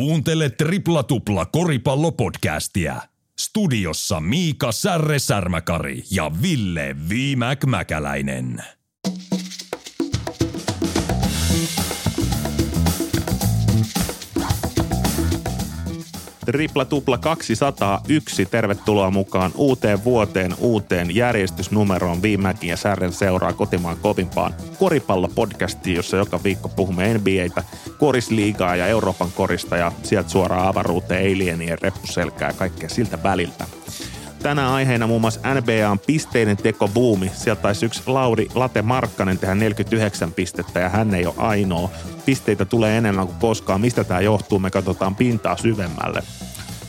Kuuntele Tripla Tupla koripallopodcastia. Studiossa Miika Särre Särmäkari ja Ville Viimäk Mäkäläinen. Tripla tupla 201. Tervetuloa mukaan uuteen vuoteen, uuteen järjestysnumeroon. Viimäkin ja Särren seuraa kotimaan kovimpaan koripallopodcastiin, jossa joka viikko puhumme NBAtä, korisliigaa ja Euroopan korista ja sieltä suoraan avaruuteen, alienien, reppuselkää ja kaikkea siltä väliltä. Tänään aiheena muun muassa NBAn pisteiden teko buumi. Sieltä taisi yksi Lauri Late Markkanen tehdä 49 pistettä ja hän ei ole ainoa. Pisteitä tulee enemmän kuin koskaan. Mistä tämä johtuu? Me katsotaan pintaa syvemmälle.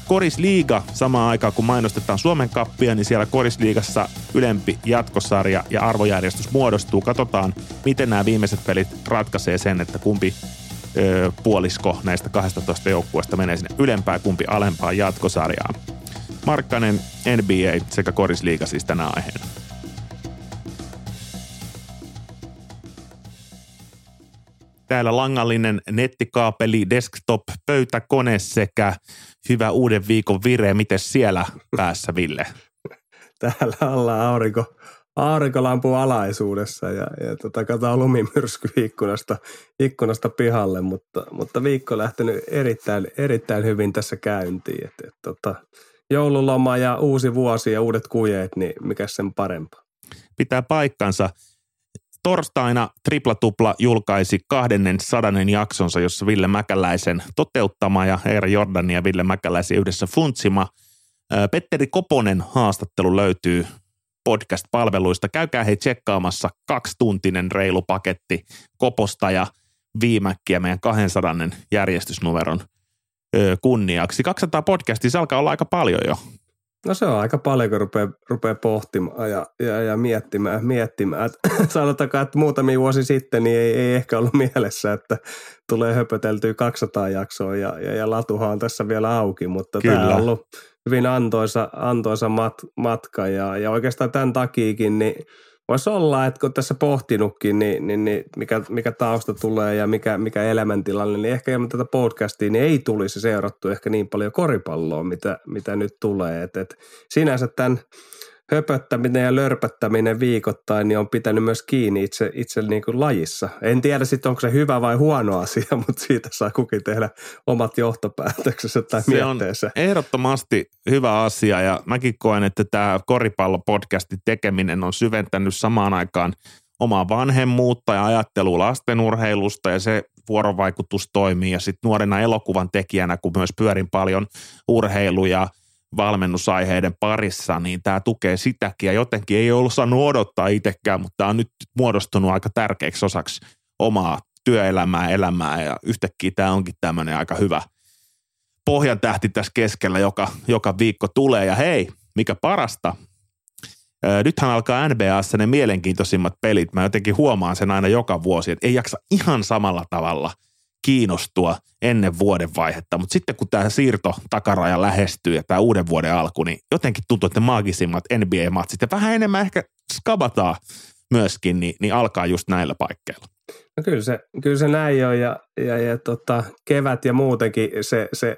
Korisliiga, samaan aikaan kun mainostetaan Suomen kappia, niin siellä Korisliigassa ylempi jatkosarja ja arvojärjestys muodostuu. Katsotaan, miten nämä viimeiset pelit ratkaisee sen, että kumpi ö, puolisko näistä 12 joukkueesta menee sinne ylempään, kumpi alempaan jatkosarjaan. Markkanen, NBA sekä Korisliiga siis tänä aiheena. Täällä langallinen nettikaapeli, desktop, pöytäkone sekä hyvä uuden viikon vire. Miten siellä päässä, Ville? Täällä ollaan aurinko, aurinkolampu alaisuudessa ja, ja tota, katsotaan lumimyrsky ikkunasta, ikkunasta pihalle, mutta, mutta viikko lähtenyt erittäin, erittäin hyvin tässä käyntiin. Et, et, tota, joululoma ja uusi vuosi ja uudet kujeet, niin mikä sen parempaa? Pitää paikkansa. Torstaina Tripla Tupla julkaisi kahdennen sadannen jaksonsa, jossa Ville Mäkäläisen toteuttama ja Eera Jordani ja Ville Mäkäläisen yhdessä funtsima. Petteri Koponen haastattelu löytyy podcast-palveluista. Käykää hei tsekkaamassa kaksituntinen reilu paketti Koposta ja Viimäkkiä meidän 200 järjestysnumeron kunniaksi. 200 podcastia, se alkaa olla aika paljon jo. No se on aika paljon, kun rupeaa, rupeaa pohtimaan ja, ja, ja miettimään. miettimään. Et, sanotaanko, että muutamia vuosi sitten niin ei, ei ehkä ollut mielessä, että tulee höpöteltyä 200 jaksoa ja, ja, ja latuhan on tässä vielä auki, mutta Kyllä. tämä on ollut hyvin antoisa, antoisa mat, matka ja, ja oikeastaan tämän takiakin, niin – Voisi olla, että kun tässä pohtinutkin, niin, niin, niin mikä, mikä tausta tulee ja mikä, mikä elämäntilanne, niin ehkä ilman tätä podcastia niin ei tulisi seurattu ehkä niin paljon koripalloa, mitä, mitä nyt tulee. Et, et sinänsä tämän höpöttäminen ja lörpöttäminen viikoittain niin on pitänyt myös kiinni itse, itse niin kuin lajissa. En tiedä sitten, onko se hyvä vai huono asia, mutta siitä saa kukin tehdä omat johtopäätöksensä tai se mietteensä. on ehdottomasti hyvä asia ja mäkin koen, että tämä koripallopodcastin tekeminen on syventänyt samaan aikaan omaa vanhemmuutta ja ajattelua lastenurheilusta ja se vuorovaikutus toimii ja sitten nuorena elokuvan tekijänä, kun myös pyörin paljon urheiluja – valmennusaiheiden parissa, niin tämä tukee sitäkin. Ja jotenkin ei ollut saanut odottaa itsekään, mutta tämä on nyt muodostunut aika tärkeäksi osaksi omaa työelämää, elämää. Ja yhtäkkiä tämä onkin tämmöinen aika hyvä pohjan tähti tässä keskellä, joka, joka viikko tulee. Ja hei, mikä parasta, nythän alkaa NBAssa ne mielenkiintoisimmat pelit. Mä jotenkin huomaan sen aina joka vuosi, että ei jaksa ihan samalla tavalla – kiinnostua ennen vuodenvaihetta, mutta sitten kun tämä siirto takaraja lähestyy ja tämä uuden vuoden alku, niin jotenkin tuntuu, että ne maagisimmat NBA-matsit ja vähän enemmän ehkä skabataan myöskin, niin, niin alkaa just näillä paikkeilla. No kyllä se, kyllä se näin on ja, ja, ja tota, kevät ja muutenkin se, se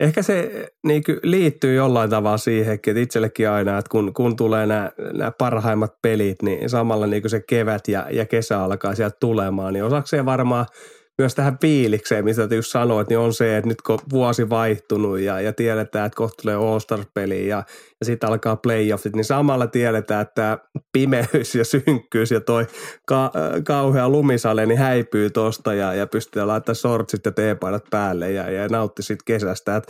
Ehkä se niin liittyy jollain tavalla siihenkin, että itsellekin aina, että kun, kun tulee nämä, nämä parhaimmat pelit, niin samalla niin se kevät ja, ja kesä alkaa sieltä tulemaan, niin osakseen varmaan – myös tähän fiilikseen, mistä just sanoit, niin on se, että nyt kun vuosi vaihtunut ja, ja tiedetään, että kohta tulee All-Star-peli ja, ja sitten alkaa playoffit, niin samalla tiedetään, että tämä pimeys ja synkkyys ja toi ka- kauhea lumisale niin häipyy tosta ja, ja pystyy laittamaan sortsit ja teepaidat päälle ja, ja nautti siitä kesästä. Et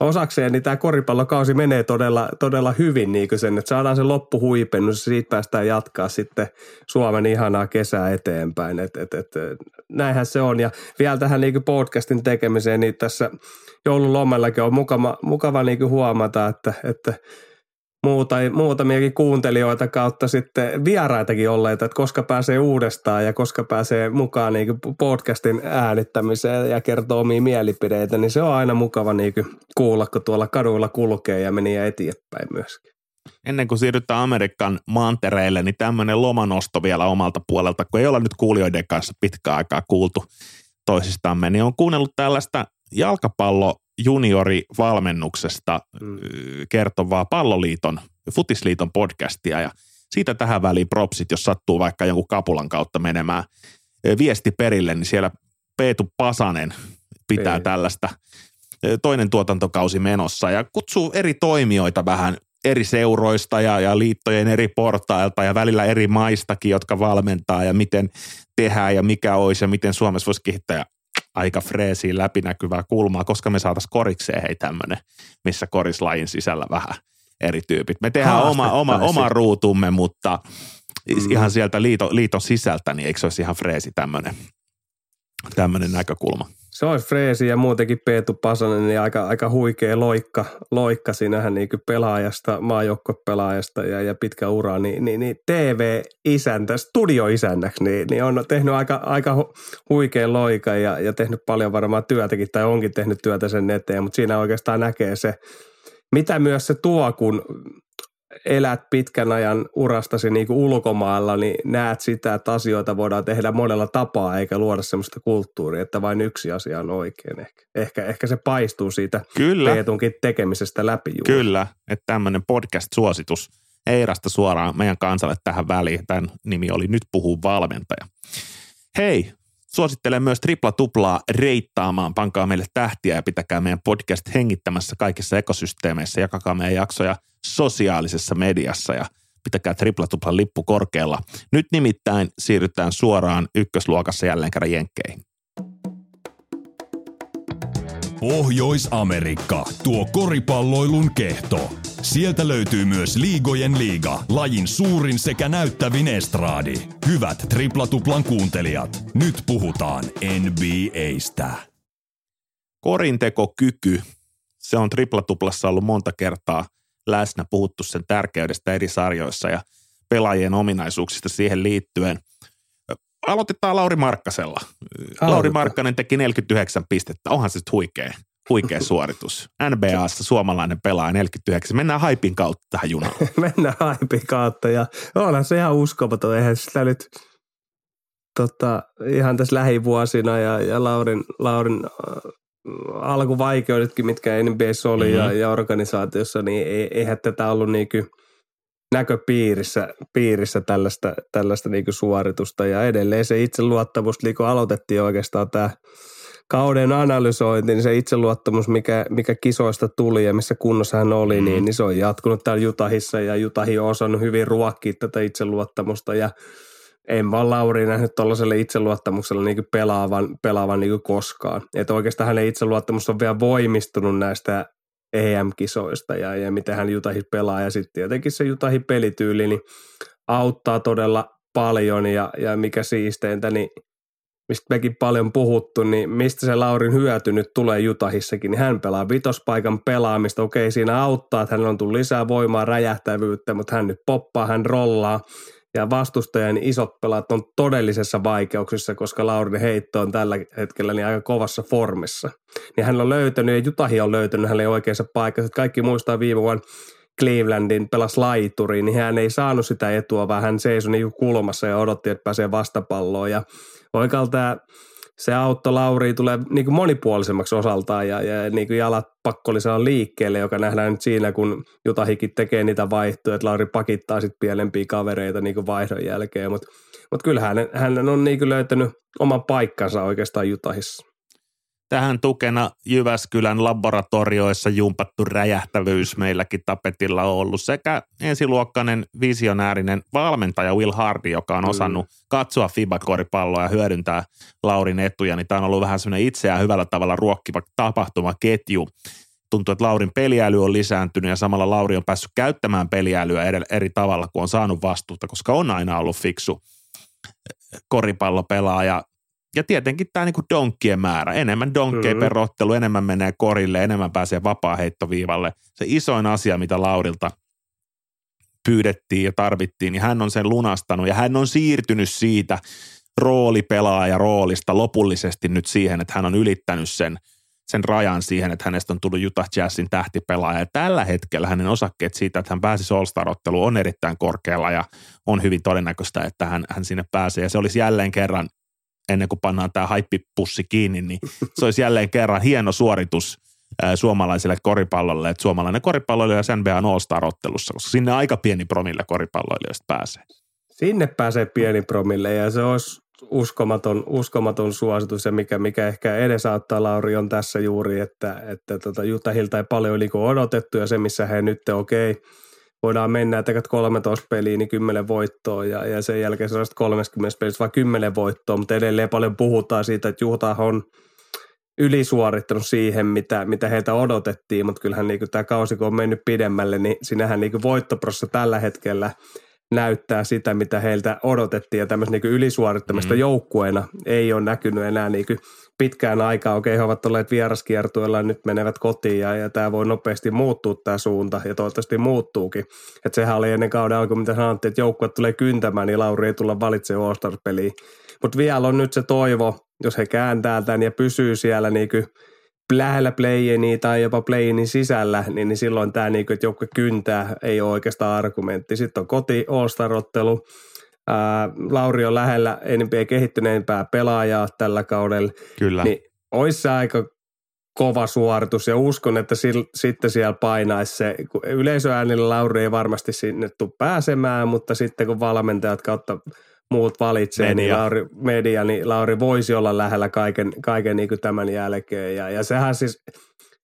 osakseen niin tämä koripallokausi menee todella, todella hyvin niin sen, että saadaan se loppuhuipennus ja siitä päästään jatkaa sitten Suomen ihanaa kesää eteenpäin. Et, et, et, näinhän se on ja vielä tähän niin podcastin tekemiseen, niin tässä joululomallakin on mukava, mukava niin huomata, että, että muuta, muutamiakin kuuntelijoita kautta sitten vieraitakin olleita, että koska pääsee uudestaan ja koska pääsee mukaan niin podcastin äänittämiseen ja kertoo omia mielipiteitä, niin se on aina mukava niin kuulla, kun tuolla kaduilla kulkee ja meni eteenpäin myöskin. Ennen kuin siirrytään Amerikan mantereille, niin tämmöinen lomanosto vielä omalta puolelta, kun ei olla nyt kuulijoiden kanssa pitkään aikaa kuultu toisistamme, niin on kuunnellut tällaista jalkapallo juniorivalmennuksesta mm. kertovaa palloliiton, futisliiton podcastia ja siitä tähän väliin propsit, jos sattuu vaikka jonkun kapulan kautta menemään viesti perille, niin siellä Peetu Pasanen pitää Ei. tällaista toinen tuotantokausi menossa ja kutsuu eri toimijoita vähän eri seuroista ja, ja liittojen eri portailta ja välillä eri maistakin, jotka valmentaa ja miten tehdään ja mikä olisi ja miten Suomessa voisi kehittää aika freesiin läpinäkyvää kulmaa, koska me saataisiin korikseen hei tämmöinen, missä korislajin sisällä vähän eri tyypit. Me tehdään oma, oma, oma ruutumme, mutta mm. ihan sieltä liiton, liiton sisältä, niin eikö se olisi ihan freesi tämmöinen, tämmöinen näkökulma? Se olisi freesi ja muutenkin Peetu Pasanen, niin aika, aika huikea loikka, loikka siinähän niin pelaajasta, maajoukkopelaajasta ja, ja pitkä ura, niin, niin, niin TV-isäntä, studioisännäksi, niin, niin on tehnyt aika, aika huikea loika ja, ja tehnyt paljon varmaan työtäkin, tai onkin tehnyt työtä sen eteen, mutta siinä oikeastaan näkee se, mitä myös se tuo, kun elät pitkän ajan urastasi niin kuin ulkomailla, niin näet sitä, että asioita voidaan tehdä monella tapaa, eikä luoda sellaista kulttuuria, että vain yksi asia on oikein. Ehkä, ehkä, ehkä se paistuu siitä Kyllä. Peetunkin tekemisestä läpi juuri. Kyllä, että tämmöinen podcast-suositus Eirasta suoraan meidän kansalle tähän väliin. Tämän nimi oli Nyt puhuu valmentaja. Hei, Suosittelen myös tripla tuplaa reittaamaan. Pankaa meille tähtiä ja pitäkää meidän podcast hengittämässä kaikissa ekosysteemeissä. Jakakaa meidän jaksoja sosiaalisessa mediassa ja pitäkää tripla tuplan lippu korkealla. Nyt nimittäin siirrytään suoraan ykkösluokassa jälleen kerran jenkkeihin. Pohjois-Amerikka, tuo koripalloilun kehto. Sieltä löytyy myös Liigojen liiga, lajin suurin sekä näyttävin estraadi. Hyvät triplatuplan kuuntelijat, nyt puhutaan NBAstä. Korintekokyky, se on triplatuplassa ollut monta kertaa läsnä, puhuttu sen tärkeydestä eri sarjoissa ja pelaajien ominaisuuksista siihen liittyen. Aloitetaan Lauri Markkasella. Aloitetaan. Lauri Markkanen teki 49 pistettä, onhan se nyt huikea huikea suoritus. NBAssa suomalainen pelaa 49. Mennään haipin kautta tähän junaan. Mennään haipin kautta ja onhan se ihan uskomaton. Eihän sitä nyt tota, ihan tässä lähivuosina ja, ja Laurin, Laurin äh, alkuvaikeudetkin, mitkä NBAssa oli mm-hmm. ja, ja organisaatiossa, niin eihän tätä ollut niinku näköpiirissä piirissä tällaista, tällaista niinku suoritusta. Ja edelleen se itseluottamus, niin kun aloitettiin oikeastaan tämä – kauden analysointi, niin se itseluottamus, mikä, mikä kisoista tuli ja missä kunnossa hän oli, mm. niin, niin se on jatkunut täällä Jutahissa ja Jutahi on osannut hyvin ruokkia tätä itseluottamusta ja en vaan Lauri nähnyt tuollaiselle itseluottamuksella niin pelaavan, pelaavan niin koskaan. Että oikeastaan hänen itseluottamus on vielä voimistunut näistä EM-kisoista ja, ja miten hän Jutahi pelaa. Ja sitten tietenkin se Jutahi pelityyli niin auttaa todella paljon ja, ja mikä siisteintä, niin mistä mekin paljon puhuttu, niin mistä se Laurin hyöty nyt tulee Jutahissakin, niin hän pelaa vitospaikan pelaamista. Okei, siinä auttaa, että hän on tullut lisää voimaa, räjähtävyyttä, mutta hän nyt poppaa, hän rollaa. Ja vastustajan isot pelaat on todellisessa vaikeuksissa, koska Laurin heitto on tällä hetkellä niin aika kovassa formissa. Niin hän on löytänyt, ja Jutahi on löytänyt hänelle oikeassa paikassa. Kaikki muistaa viime vuonna Clevelandin pelas laituriin, niin hän ei saanut sitä etua, vaan hän seisoi niin kulmassa ja odotti, että pääsee vastapalloon. Ja Oikealta tämä se auttoi Lauri tulee niin kuin monipuolisemmaksi osaltaan ja, ja niin kuin jalat pakkollisella liikkeelle, joka nähdään nyt siinä, kun Jutahikin tekee niitä vaihtoja, että Lauri pakittaa sitten pienempiä kavereita niin kuin vaihdon jälkeen, mutta mut kyllähän hän, hän on niin kuin löytänyt oman paikkansa oikeastaan Jutahissa. Tähän tukena Jyväskylän laboratorioissa jumpattu räjähtävyys meilläkin tapetilla on ollut sekä ensiluokkainen visionäärinen valmentaja Will Hardy, joka on osannut katsoa FIBA-koripalloa ja hyödyntää Laurin etuja, niin tämä on ollut vähän semmoinen itseään hyvällä tavalla ruokkiva tapahtumaketju. Tuntuu, että Laurin peliäly on lisääntynyt ja samalla Lauri on päässyt käyttämään peliälyä eri, tavalla, kun on saanut vastuuta, koska on aina ollut fiksu koripallopelaaja ja tietenkin tämä niinku donkkien määrä. Enemmän donkkeja mm-hmm. per ottelu, enemmän menee korille, enemmän pääsee vapaa-heittoviivalle. Se isoin asia, mitä Laurilta pyydettiin ja tarvittiin, niin hän on sen lunastanut ja hän on siirtynyt siitä roolipelaaja roolista lopullisesti nyt siihen, että hän on ylittänyt sen, sen rajan siihen, että hänestä on tullut Utah Jazzin tähtipelaaja. Ja tällä hetkellä hänen osakkeet siitä, että hän pääsi all on erittäin korkealla ja on hyvin todennäköistä, että hän, hän sinne pääsee. Ja se olisi jälleen kerran ennen kuin pannaan tämä haippipussi kiinni, niin se olisi jälleen kerran hieno suoritus suomalaiselle koripallolle, että suomalainen koripalloilija olisi NBA All-Star-ottelussa, koska sinne aika pieni promille koripalloilijoista pääsee. Sinne pääsee pieni promille ja se olisi uskomaton, uskomaton suositus ja mikä, mikä ehkä edesauttaa Lauri on tässä juuri, että, että tota Jutahilta ei paljon kuin odotettu ja se missä he nyt okei, okay, voidaan mennä, että 13 peliä, niin 10 voittoa ja, ja sen jälkeen se 30 pelissä vain 10 voittoa, mutta edelleen paljon puhutaan siitä, että Juta on ylisuorittanut siihen, mitä, mitä heiltä odotettiin, mutta kyllähän niin tämä kausi, kun on mennyt pidemmälle, niin sinähän niin voittoprossa tällä hetkellä näyttää sitä, mitä heiltä odotettiin ja tämmöistä niin ylisuorittamista mm. joukkueena ei ole näkynyt enää niin pitkään aikaa. Okei, he ovat olleet vieraskiertueella ja nyt menevät kotiin ja, ja tämä voi nopeasti muuttua tämä suunta ja toivottavasti muuttuukin. Että sehän oli ennen kauden alku, mitä sanottiin, että joukkue tulee kyntämään, niin Lauri ei tulla valitsemaan All-Star-peliin. Mutta vielä on nyt se toivo, jos he kääntää tämän ja pysyy siellä niin kuin lähellä playini tai jopa playinin sisällä, niin, niin silloin tämä, niin kuin, että joukkue kyntää, ei ole oikeastaan argumentti. Sitten on koti All-Star-ottelu, Ää, Lauri on lähellä NBA kehittyneempää pelaajaa tällä kaudella. Kyllä. Niin olisi se aika kova suoritus ja uskon, että sil, sitten siellä painaisi se, yleisöäänillä Lauri ei varmasti sinne tule pääsemään, mutta sitten kun valmentajat kautta muut valitsee, niin media. niin Lauri, media, niin Lauri voisi olla lähellä kaiken, kaiken niin kuin tämän jälkeen. Ja, ja sehän siis,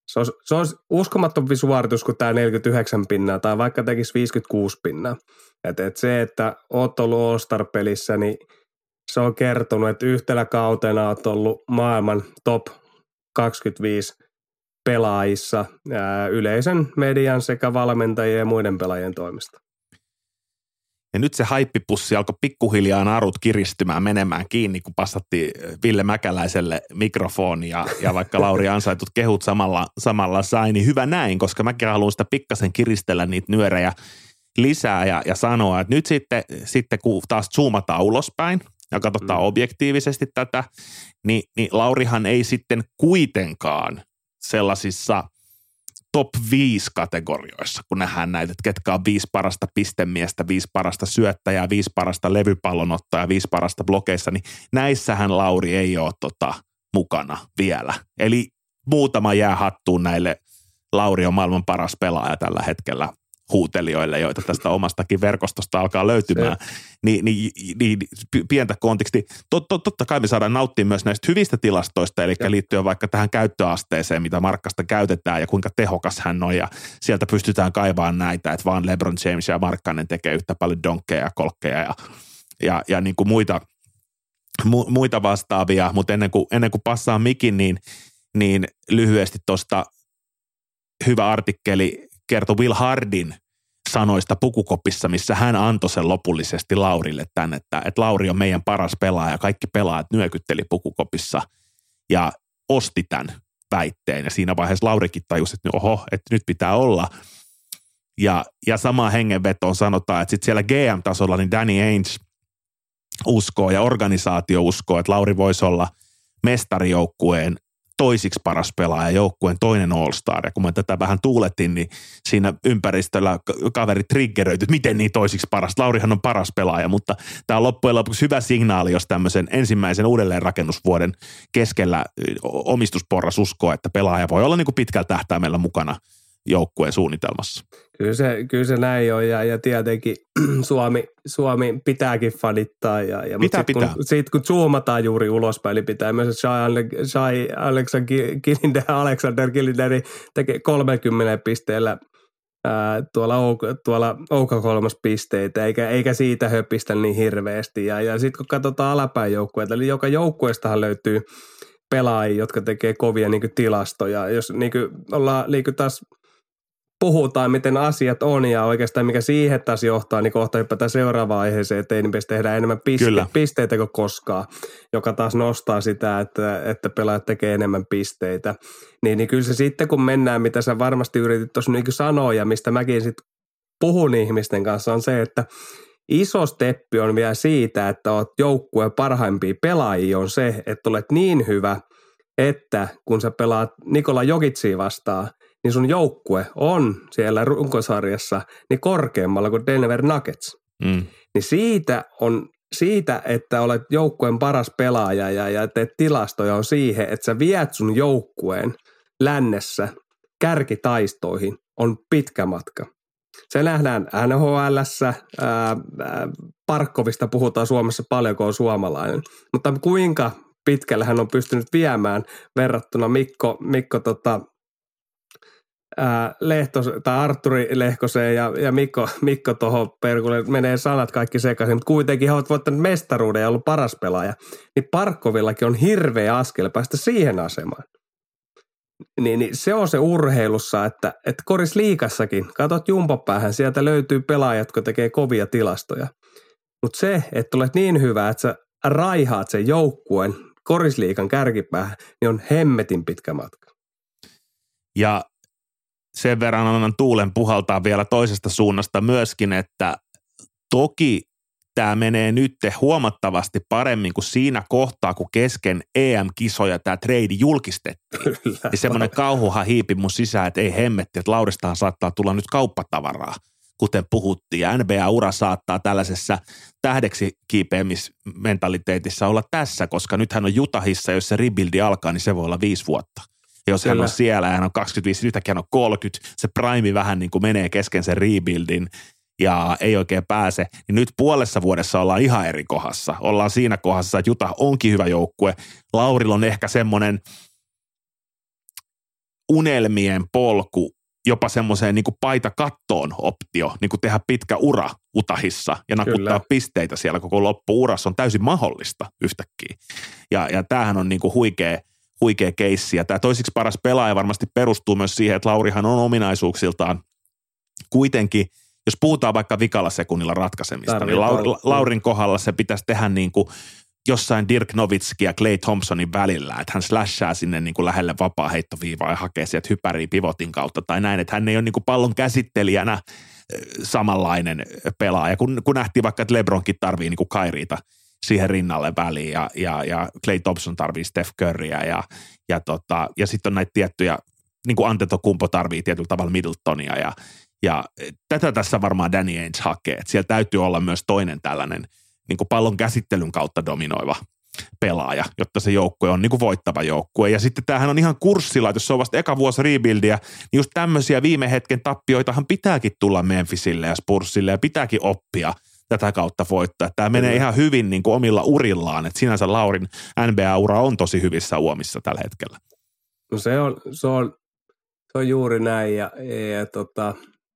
se olisi, se olisi uskomattompi suoritus kuin tämä 49 pinnaa tai vaikka tekisi 56 pinnaa. Et, et se, että oot ollut All-Star-pelissä, niin se on kertonut, että yhtenä kautena oot ollut maailman top 25 pelaajissa ää, yleisen median sekä valmentajien ja muiden pelaajien toimesta. Ja nyt se haippipussi alkoi pikkuhiljaa narut kiristymään, menemään kiinni, kun passattiin Ville Mäkäläiselle mikrofoni ja, ja vaikka Lauri ansaitut kehut samalla, samalla sai, niin hyvä näin, koska mäkin haluan sitä pikkasen kiristellä niitä nyörejä lisää ja, ja sanoa, että nyt sitten, sitten kun taas zoomataan ulospäin ja katsotaan mm. objektiivisesti tätä, niin, niin Laurihan ei sitten kuitenkaan sellaisissa top 5 kategorioissa, kun nähdään näitä, että ketkä on viisi parasta pistemiestä, viisi parasta syöttäjää, viisi parasta levypallonottajaa, viisi parasta blokeissa, niin näissähän Lauri ei ole tota, mukana vielä. Eli muutama jää hattuun näille Lauri on maailman paras pelaaja tällä hetkellä huutelijoille, joita tästä omastakin verkostosta alkaa löytymään, niin, niin, niin pientä konteksti. Tot, tot, totta kai me saadaan nauttia myös näistä hyvistä tilastoista, eli ja. liittyen vaikka tähän käyttöasteeseen, mitä Markkasta käytetään ja kuinka tehokas hän on, ja sieltä pystytään kaivaamaan näitä, että vaan LeBron James ja Markkanen tekee yhtä paljon donkkeja ja kolkkeja ja, ja, ja niin kuin muita, mu, muita vastaavia, mutta ennen kuin, ennen kuin passaa mikin, niin, niin lyhyesti tuosta hyvä artikkeli kertoi Will Hardin sanoista pukukopissa, missä hän antoi sen lopullisesti Laurille tämän, että, että Lauri on meidän paras pelaaja. Kaikki pelaajat nyökytteli pukukopissa ja osti tämän väitteen. Ja siinä vaiheessa Laurikin tajusi, että oho, että nyt pitää olla. Ja, ja sama hengenvetoon sanotaan, että sitten siellä GM-tasolla niin Danny Ainge uskoo ja organisaatio uskoo, että Lauri voisi olla mestarijoukkueen toisiksi paras pelaaja, joukkueen toinen all-star. Ja kun mä tätä vähän tuuletin, niin siinä ympäristöllä kaveri triggeröity, että miten niin toisiksi paras. Laurihan on paras pelaaja, mutta tämä on loppujen lopuksi hyvä signaali, jos tämmöisen ensimmäisen uudelleenrakennusvuoden keskellä omistusporras uskoo, että pelaaja voi olla niin kuin pitkällä tähtäimellä mukana joukkueen suunnitelmassa. Kyllä se, kyllä se näin on ja, ja tietenkin Suomi, Suomi pitääkin fanittaa. Ja, ja, pitää, sit, pitää. Kun, sit, kun zoomataan juuri ulospäin, niin pitää myös, että Shai Alexander, Kilinder, Alexander Kilinderi tekee 30 pisteellä ää, tuolla, tuolla Ouka kolmas pisteitä, eikä, eikä siitä höpistä niin hirveästi. Ja, ja sitten kun katsotaan alapäin joukkueita, eli joka joukkueestahan löytyy pelaajia, jotka tekee kovia niin tilastoja. Jos niin ollaan niin taas – puhutaan, miten asiat on ja oikeastaan mikä siihen taas johtaa, niin kohta hypätään seuraavaan aiheeseen, että NBS tehdään enemmän piste- pisteitä kuin koskaan, joka taas nostaa sitä, että, että pelaajat tekee enemmän pisteitä. Niin, niin kyllä se sitten, kun mennään, mitä sä varmasti yritit tuossa niin sanoa ja mistä mäkin sitten puhun ihmisten kanssa, on se, että iso steppi on vielä siitä, että oot joukkueen parhaimpia pelaajia on se, että olet niin hyvä, että kun sä pelaat Nikola Jokitsia vastaan, niin sun joukkue on siellä runkosarjassa niin korkeammalla kuin Denver Nuggets. Mm. Niin siitä on siitä, että olet joukkueen paras pelaaja ja, ja teet tilastoja on siihen, että sä viet sun joukkueen lännessä kärkitaistoihin on pitkä matka. Se nähdään nhl Parkkovista puhutaan Suomessa paljon, kun on suomalainen. Mutta kuinka pitkälle hän on pystynyt viemään verrattuna Mikko, Mikko tota, ää, Lehtos, tai Arturi Lehkoseen ja, ja Mikko, Mikko tuohon perkulle, menee sanat kaikki sekaisin, mutta kuitenkin he ovat voittaneet mestaruuden ja ollut paras pelaaja, niin Parkkovillakin on hirveä askel päästä siihen asemaan. Niin, niin se on se urheilussa, että, että Koris Liikassakin, katot jumpopäähän, sieltä löytyy pelaajat, jotka tekee kovia tilastoja. Mutta se, että olet niin hyvä, että sä raihaat sen joukkueen korisliikan kärkipäähän, niin on hemmetin pitkä matka. Ja sen verran annan tuulen puhaltaa vielä toisesta suunnasta myöskin, että toki tämä menee nyt huomattavasti paremmin kuin siinä kohtaa, kun kesken EM-kisoja tämä trade julkistettiin. Kyllä. Ja semmoinen kauhuhan hiipi mun sisään, että ei hemmetti, että Lauristaan saattaa tulla nyt kauppatavaraa, kuten puhuttiin. Ja NBA-ura saattaa tällaisessa tähdeksi kiipeämismentaliteetissa olla tässä, koska nythän on Jutahissa, jos se rebuildi alkaa, niin se voi olla viisi vuotta. Ja jos Kyllä. hän on siellä ja hän on 25, yhtäkkiä hän on 30, se prime vähän niin kuin menee kesken sen rebuildin ja ei oikein pääse, niin nyt puolessa vuodessa ollaan ihan eri kohdassa. Ollaan siinä kohdassa, että Juta onkin hyvä joukkue. Laurilla on ehkä semmoinen unelmien polku jopa semmoiseen niin paita kattoon optio, niin kuin tehdä pitkä ura Utahissa ja nakuttaa Kyllä. pisteitä siellä koko loppuurassa on täysin mahdollista yhtäkkiä. Ja, ja tämähän on niin kuin huikea, huikea keissi. Ja tämä toisiksi paras pelaaja varmasti perustuu myös siihen, että Laurihan on ominaisuuksiltaan kuitenkin – jos puhutaan vaikka vikalla sekunnilla ratkaisemista, niin Tarvitaan. niin Laur, Laurin kohdalla se pitäisi tehdä niin kuin jossain Dirk Nowitzki ja Clay Thompsonin välillä, että hän slashaa sinne niin kuin lähelle vapaa heittoviivaa ja hakee sieltä hypäriä pivotin kautta tai näin, että hän ei ole niin kuin pallon käsittelijänä samanlainen pelaaja, kun, kun nähtiin vaikka, että Lebronkin tarvii niin kuin Kairiita siihen rinnalle väliin ja, ja, ja Clay Thompson tarvii Steph Curryä ja, ja, tota, ja sitten on näitä tiettyjä, niin kuin Antetokumpo tarvii tietyllä tavalla Middletonia ja, ja tätä tässä varmaan Danny Ainge hakee, että siellä täytyy olla myös toinen tällainen niin kuin pallon käsittelyn kautta dominoiva pelaaja, jotta se joukkue on niin kuin voittava joukkue. Ja sitten tämähän on ihan kurssilla, että jos se on vasta eka vuosi rebuildia, niin just tämmöisiä viime hetken tappioitahan pitääkin tulla Memphisille ja Spursille ja pitääkin oppia tätä kautta voittaa. Tämä menee ihan hyvin niin kuin omilla urillaan, että sinänsä Laurin NBA-ura on tosi hyvissä uomissa tällä hetkellä. No se on, se on, se on juuri näin ja, ja, ja tota,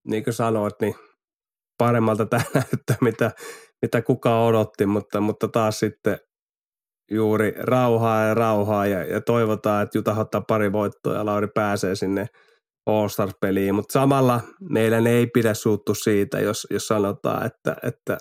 niin kuin sanoit, niin paremmalta tämä näyttää, mitä, mitä kukaan odotti, mutta, mutta taas sitten juuri rauhaa ja rauhaa ja, ja toivotaan, että Juta ottaa pari voittoa ja Lauri pääsee sinne All-Stars-peliin, mutta samalla meidän ei pidä suuttua siitä, jos, jos sanotaan, että, että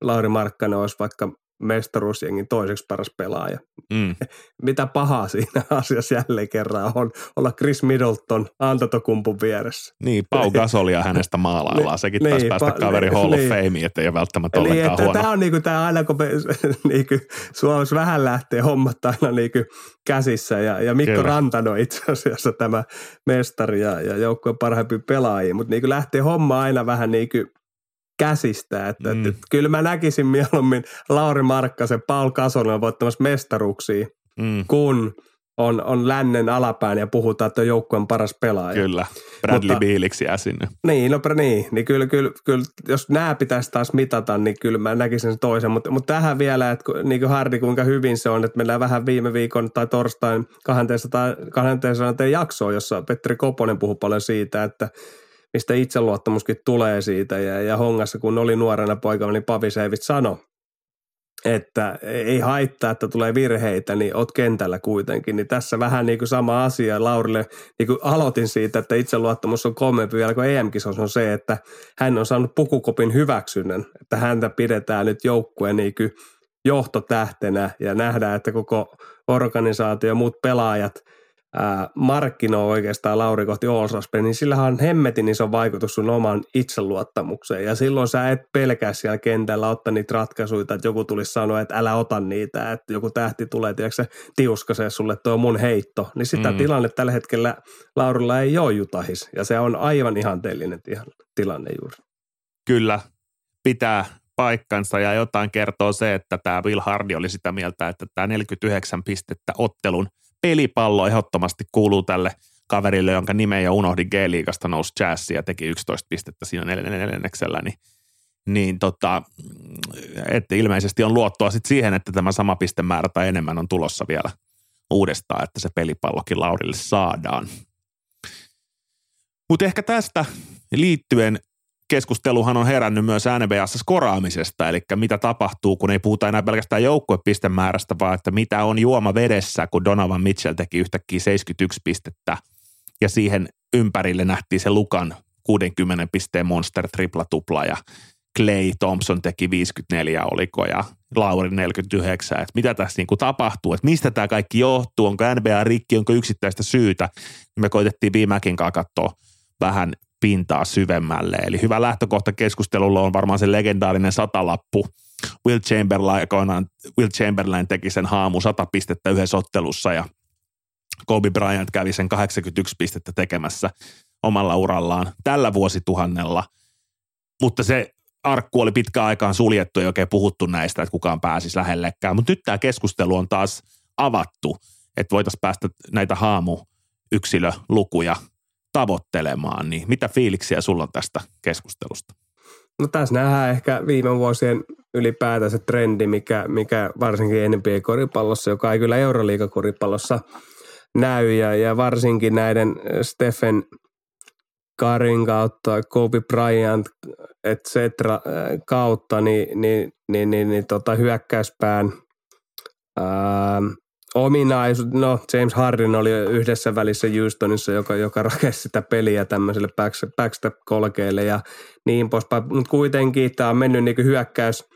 Lauri Markkanen olisi vaikka mestaruusjengin toiseksi paras pelaaja. Mm. Mitä pahaa siinä asiassa jälleen kerran on olla Chris Middleton Antetokumpun vieressä. Niin, Pau Gasolia hänestä maalaillaan. Sekin niin, taas päästä pa- kaveri Hall niin, of Fameen, että ei ole välttämättä niin, ollenkaan huono. Tämä on niinku tämä aina, kun me, niinku, Suomessa vähän lähtee hommat aina niinku käsissä. Ja, ja Mikko Kyllä. Rantano itse asiassa tämä mestari ja, ja joukkueen parhaimpi pelaajia. Mutta niinku lähtee homma aina vähän niinku käsistä. Että, mm. että, kyllä mä näkisin mieluummin Lauri Markkasen, Paul Kasonen voittamassa mestaruksia, mm. kun on, on lännen alapään ja puhutaan, että on joukkueen paras pelaaja. Kyllä, Bradley Mutta, Bealiksi jää sinne. Niin, no niin, niin kyllä, kyllä, kyllä, jos nämä pitäisi taas mitata, niin kyllä mä näkisin sen toisen. Mutta, mutta tähän vielä, että niin kuin Hardi, kuinka hyvin se on, että meillä vähän viime viikon tai torstain 200, 200 jaksoa, jossa Petri Koponen puhui paljon siitä, että mistä itseluottamuskin tulee siitä. Ja, ja Hongassa, kun oli nuorena poikana, niin Pavi Seivit sanoi, että ei haittaa, että tulee virheitä, niin oot kentällä kuitenkin. Niin tässä vähän niin kuin sama asia. Laurille niin kuin aloitin siitä, että itseluottamus on kolmempi vielä kuin em on se, että hän on saanut pukukopin hyväksynnän, että häntä pidetään nyt joukkueen niin kuin johtotähtenä ja nähdään, että koko organisaatio ja muut pelaajat – ää, markkinoi oikeastaan Lauri kohti Allsaspe, niin sillä on hemmetin iso vaikutus sun oman itseluottamukseen. Ja silloin sä et pelkää siellä kentällä ottaa niitä ratkaisuja, että joku tulisi sanoa, että älä ota niitä, että joku tähti tulee, tiedätkö tiuskasee sulle, tuo mun heitto. Niin sitä mm. tilanne tällä hetkellä Laurilla ei ole jutahis. Ja se on aivan ihanteellinen tilanne juuri. Kyllä, pitää paikkansa ja jotain kertoo se, että tämä Will Hardy oli sitä mieltä, että tämä 49 pistettä ottelun pelipallo ehdottomasti kuuluu tälle kaverille, jonka nimeä jo unohdin G-liigasta, nousi Jazz ja teki 11 pistettä siinä neljänneksellä, niin, niin tota, että ilmeisesti on luottoa sit siihen, että tämä sama pistemäärä tai enemmän on tulossa vielä uudestaan, että se pelipallokin Laurille saadaan. Mutta ehkä tästä liittyen keskusteluhan on herännyt myös NBAssa skoraamisesta, eli mitä tapahtuu, kun ei puhuta enää pelkästään joukkuepistemäärästä, vaan että mitä on juoma vedessä, kun Donovan Mitchell teki yhtäkkiä 71 pistettä. Ja siihen ympärille nähtiin se Lukan 60 pisteen monster tripla tupla ja Clay Thompson teki 54 oliko ja Lauri 49, että mitä tässä niinku tapahtuu, että mistä tämä kaikki johtuu, onko NBA rikki, onko yksittäistä syytä. Me koitettiin viimekin katsoa vähän pintaa syvemmälle. Eli hyvä lähtökohta keskustelulla on varmaan se legendaarinen satalappu. Will Chamberlain, Will Chamberlain teki sen haamu 100 pistettä yhdessä ottelussa ja Kobe Bryant kävi sen 81 pistettä tekemässä omalla urallaan tällä vuosituhannella. Mutta se arkku oli pitkään aikaan suljettu ja oikein puhuttu näistä, että kukaan pääsisi lähellekään. Mutta nyt tämä keskustelu on taas avattu, että voitaisiin päästä näitä haamu yksilölukuja tavoittelemaan, niin mitä fiiliksiä sulla on tästä keskustelusta? No tässä nähdään ehkä viime vuosien ylipäätään se trendi, mikä, mikä varsinkin NBA-koripallossa, joka ei kyllä Euroliiga-koripallossa näy, ja, ja varsinkin näiden Stephen Karin kautta, Kobe Bryant, et cetera, äh, kautta, niin, niin, niin, niin, niin tota hyökkäyspään ää, ominaisuus, no James Harden oli yhdessä välissä Houstonissa, joka, joka rakensi sitä peliä tämmöiselle backstep kolkeille ja niin poispäin, mutta kuitenkin tämä on mennyt niin hyökkäys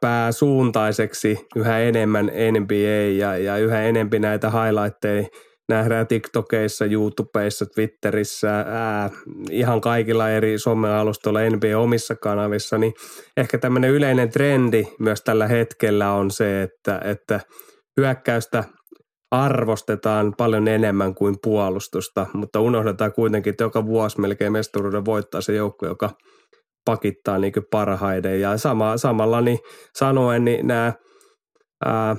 pääsuuntaiseksi yhä enemmän NBA ja, ja yhä enempi näitä highlightteja nähdään TikTokeissa, YouTubeissa, Twitterissä, ää, ihan kaikilla eri somealustoilla, NBA omissa kanavissa, niin ehkä tämmöinen yleinen trendi myös tällä hetkellä on se, että, että hyökkäystä arvostetaan paljon enemmän kuin puolustusta, mutta unohdetaan kuitenkin, että joka vuosi melkein mestaruuden voittaa se joukko, joka pakittaa niin parhaiden. Ja sama, samalla niin sanoen, niin nämä ää,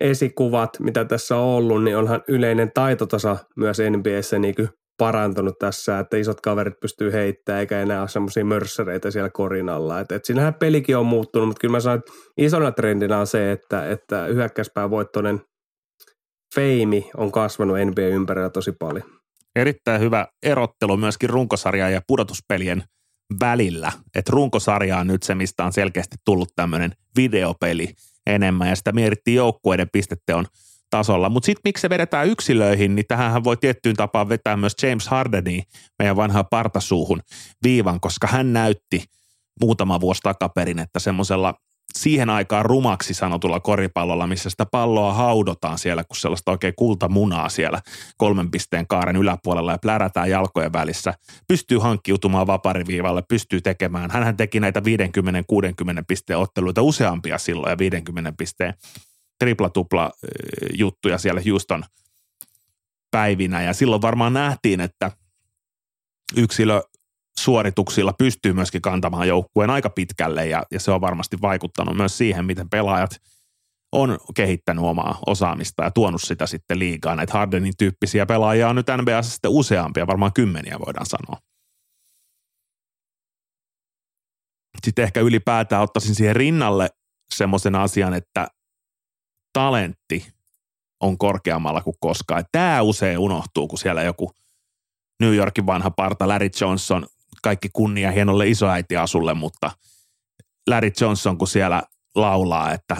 esikuvat, mitä tässä on ollut, niin onhan yleinen taitotasa myös NBAssä niin parantunut tässä, että isot kaverit pystyy heittämään, eikä enää ole semmoisia mörssäreitä siellä korin alla. Et, et siinähän pelikin on muuttunut, mutta kyllä mä sanon, että isona trendinä on se, että, että hyökkäyspää voittoinen feimi on kasvanut NBA ympärillä tosi paljon. Erittäin hyvä erottelu myöskin runkosarjaa ja pudotuspelien välillä. Että runkosarja on nyt se, mistä on selkeästi tullut tämmöinen videopeli enemmän ja sitä mietittiin joukkueiden pisteteon – tasolla. Mutta sitten miksi se vedetään yksilöihin, niin tähän voi tiettyyn tapaan vetää myös James Hardeni meidän vanhaa partasuuhun viivan, koska hän näytti muutama vuosi takaperin, että semmoisella siihen aikaan rumaksi sanotulla koripallolla, missä sitä palloa haudotaan siellä, kun sellaista oikein kultamunaa siellä kolmen pisteen kaaren yläpuolella ja plärätään jalkojen välissä. Pystyy hankkiutumaan vapariviivalle, pystyy tekemään. Hänhän teki näitä 50-60 pisteen otteluita useampia silloin ja 50 pisteen tripla-tupla juttuja siellä Houston päivinä ja silloin varmaan nähtiin, että yksilö suorituksilla pystyy myöskin kantamaan joukkueen aika pitkälle ja, ja se on varmasti vaikuttanut myös siihen, miten pelaajat on kehittänyt omaa osaamista ja tuonut sitä sitten liikaa. Näitä Hardenin tyyppisiä pelaajia on nyt NBA sitten useampia, varmaan kymmeniä voidaan sanoa. Sitten ehkä ylipäätään ottaisin siihen rinnalle semmoisen asian, että talentti on korkeammalla kuin koskaan. Tämä usein unohtuu, kun siellä joku New Yorkin vanha parta Larry Johnson, kaikki kunnia hienolle isoäiti asulle, mutta Larry Johnson, kun siellä laulaa, että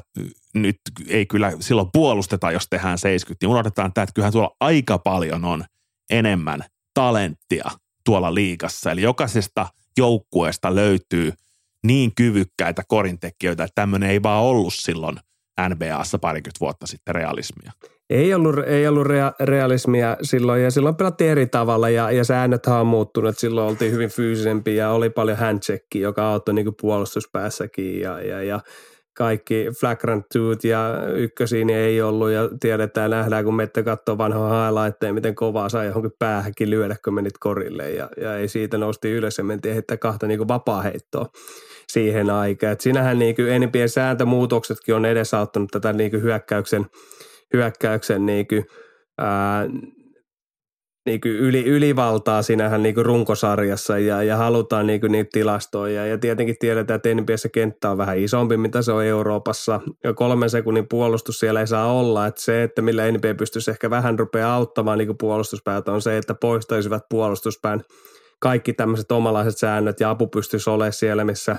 nyt ei kyllä silloin puolusteta, jos tehdään 70, niin unohdetaan tämä, että kyllähän tuolla aika paljon on enemmän talenttia tuolla liigassa. Eli jokaisesta joukkueesta löytyy niin kyvykkäitä korintekijöitä, että tämmöinen ei vaan ollut silloin – NBAssa parikymmentä vuotta sitten realismia. Ei ollut, ei ollut rea, realismia silloin ja silloin pelattiin eri tavalla ja, ja säännöt on muuttunut. Silloin oltiin hyvin fyysisempi ja oli paljon handcheckia, joka auttoi niin puolustuspäässäkin ja, ja, ja kaikki flagrant tooth ja ykkösiin ei ollut ja tiedetään, nähdään kun mette katsoo vanhaa highlightteja, miten kovaa sai johonkin päähänkin lyödä, kun menit korille ja, ja ei siitä nosti ylös ja mentiin heittää kahta niin vapaa-heittoa siihen aikaan. Et sinähän niin enempien sääntömuutoksetkin on edesauttanut tätä niin hyökkäyksen, hyökkäyksen niin kuin, ää, niin kuin yli, ylivaltaa sinähän niin kuin runkosarjassa ja, ja halutaan niin kuin niitä tilastoja. Ja tietenkin tiedetään, että NBAssä kenttä on vähän isompi, mitä se on Euroopassa. Ja kolmen sekunnin puolustus siellä ei saa olla. Että se, että millä NBA pystyisi ehkä vähän rupeaa auttamaan niin kuin puolustuspäältä on se, että poistaisivat puolustuspään kaikki tämmöiset omalaiset säännöt ja apu pystyisi olemaan siellä, missä